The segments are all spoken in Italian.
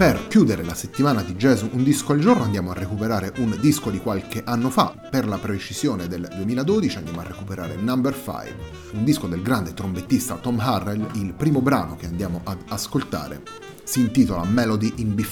Per chiudere la settimana di jazz un disco al giorno andiamo a recuperare un disco di qualche anno fa, per la precisione del 2012 andiamo a recuperare Number 5, un disco del grande trombettista Tom Harrell, il primo brano che andiamo ad ascoltare. Si intitola Melody in B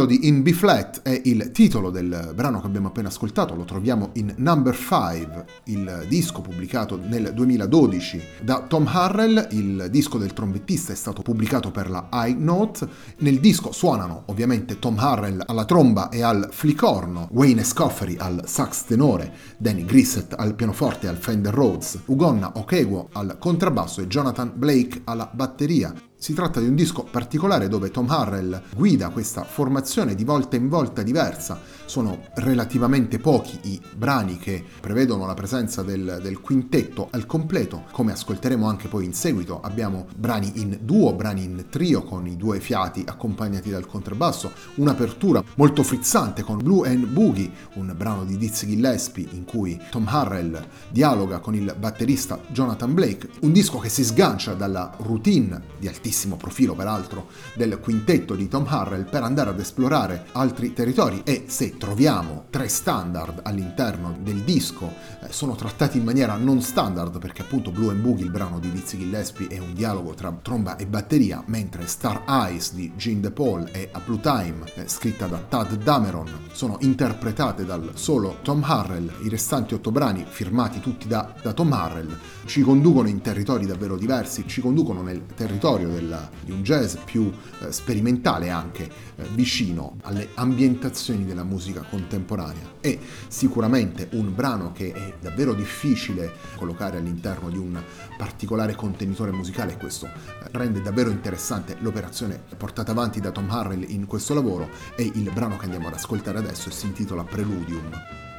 Melody in B-flat è il titolo del brano che abbiamo appena ascoltato, lo troviamo in Number 5, il disco pubblicato nel 2012 da Tom Harrell, il disco del trombettista è stato pubblicato per la High Note, nel disco suonano ovviamente Tom Harrell alla tromba e al flicorno, Wayne Scoffery al sax tenore, Danny Grissett al pianoforte e al Fender Rhodes, Ugonna Okegwo al contrabbasso e Jonathan Blake alla batteria. Si tratta di un disco particolare dove Tom Harrell guida questa formazione di volta in volta diversa. Sono relativamente pochi i brani che prevedono la presenza del, del, quintetto al completo, come ascolteremo anche poi in seguito. Abbiamo brani in duo, brani in trio con i due fiati accompagnati dal contrabbasso, un'apertura molto frizzante con Blue and Boogie, un brano di Dizzy Gillespie in cui Tom Harrell dialoga con il batterista Jonathan Blake, un disco che si sgancia dalla routine di altissimo profilo peraltro del quintetto di Tom Harrell per andare ad esplorare altri territori e se troviamo tre standard all'interno del disco eh, sono trattati in maniera non standard perché appunto Blue and Boogie, il brano di Lizzy Gillespie, è un dialogo tra tromba e batteria, mentre Star Eyes di Gene DePaul e A Blue Time, eh, scritta da Tad Dameron, sono interpretate dal solo Tom Harrell, i restanti otto brani firmati tutti da, da Tom Harrell ci conducono in territori davvero diversi, ci conducono nel territorio del, di un jazz più eh, sperimentale anche, eh, vicino alle ambientazioni della musica contemporanea. È sicuramente un brano che è davvero difficile collocare all'interno di un particolare contenitore musicale e questo eh, rende davvero interessante l'operazione portata avanti da Tom Harrell in questo lavoro e il brano che andiamo ad ascoltare adesso si intitola Preludium.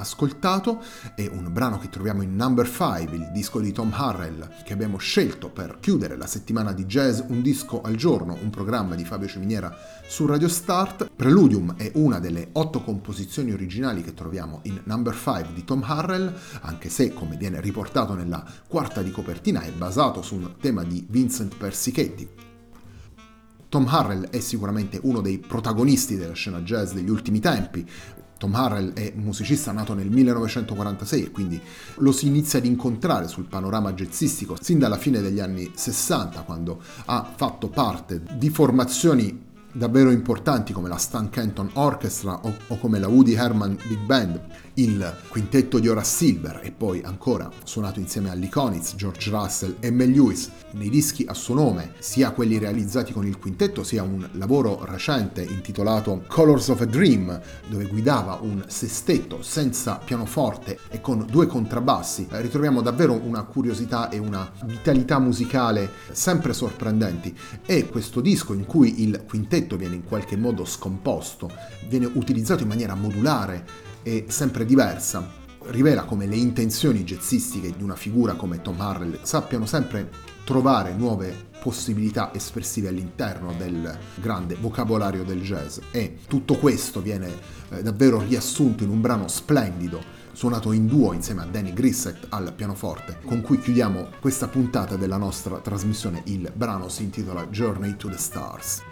Ascoltato, è un brano che troviamo in Number 5, il disco di Tom Harrell, che abbiamo scelto per chiudere la settimana di jazz Un disco al giorno, un programma di Fabio Ciminiera su Radio Start. Preludium è una delle otto composizioni originali che troviamo in Number 5 di Tom Harrell, anche se, come viene riportato nella quarta di copertina, è basato su un tema di Vincent Persichetti, Tom Harrell è sicuramente uno dei protagonisti della scena jazz degli ultimi tempi. Tom Harrell è musicista nato nel 1946 e quindi lo si inizia ad incontrare sul panorama jazzistico sin dalla fine degli anni 60 quando ha fatto parte di formazioni davvero importanti come la Stan Kenton Orchestra o, o, come la Woody Herman Big Band, il quintetto di Horace Silver e poi ancora suonato insieme a Lee George Russell e Mel Lewis nei dischi a suo nome, sia quelli realizzati con il quintetto sia un lavoro recente intitolato Colors of a Dream dove guidava un sestetto senza pianoforte e con due contrabbassi. Ritroviamo davvero una curiosità e una vitalità musicale sempre sorprendenti e questo disco in cui il quintetto viene in qualche modo scomposto, viene utilizzato in maniera modulare e sempre diversa, rivela come le intenzioni jazzistiche di una figura come Tom Harrell sappiano sempre trovare nuove possibilità espressive all'interno del grande vocabolario del jazz. E tutto questo viene eh, davvero riassunto in un brano splendido suonato in duo insieme a Danny Grissett al pianoforte con cui chiudiamo questa puntata della nostra trasmissione. Il brano si intitola Journey to the Stars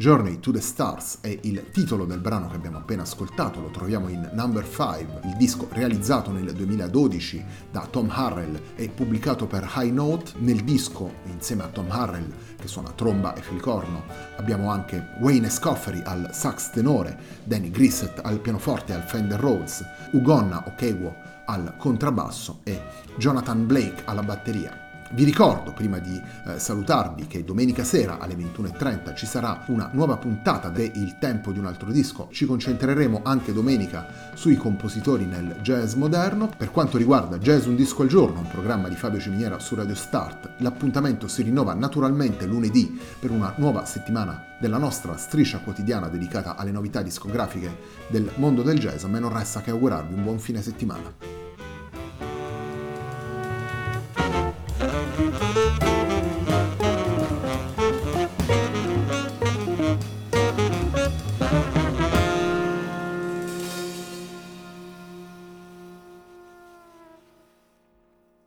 Journey to the Stars è il titolo del brano che abbiamo appena ascoltato, lo troviamo in Number 5, il disco realizzato nel 2012 da Tom Harrell e pubblicato per High Note. Nel disco, insieme a Tom Harrell, che suona tromba e filicorno, abbiamo anche Wayne Scoffery al sax tenore, Danny Grissett al pianoforte e al Fender Rhodes, Ugonna Okewo al contrabbasso e Jonathan Blake alla batteria. Vi ricordo, prima di eh, salutarvi, che domenica sera alle 21.30 ci sarà una nuova puntata de Il tempo di un altro disco. Ci concentreremo anche domenica sui compositori nel jazz moderno. Per quanto riguarda Jazz Un Disco al Giorno, un programma di Fabio Ciminiera su Radio Start, l'appuntamento si rinnova naturalmente lunedì per una nuova settimana della nostra striscia quotidiana dedicata alle novità discografiche del mondo del jazz. A me non resta che augurarvi un buon fine settimana.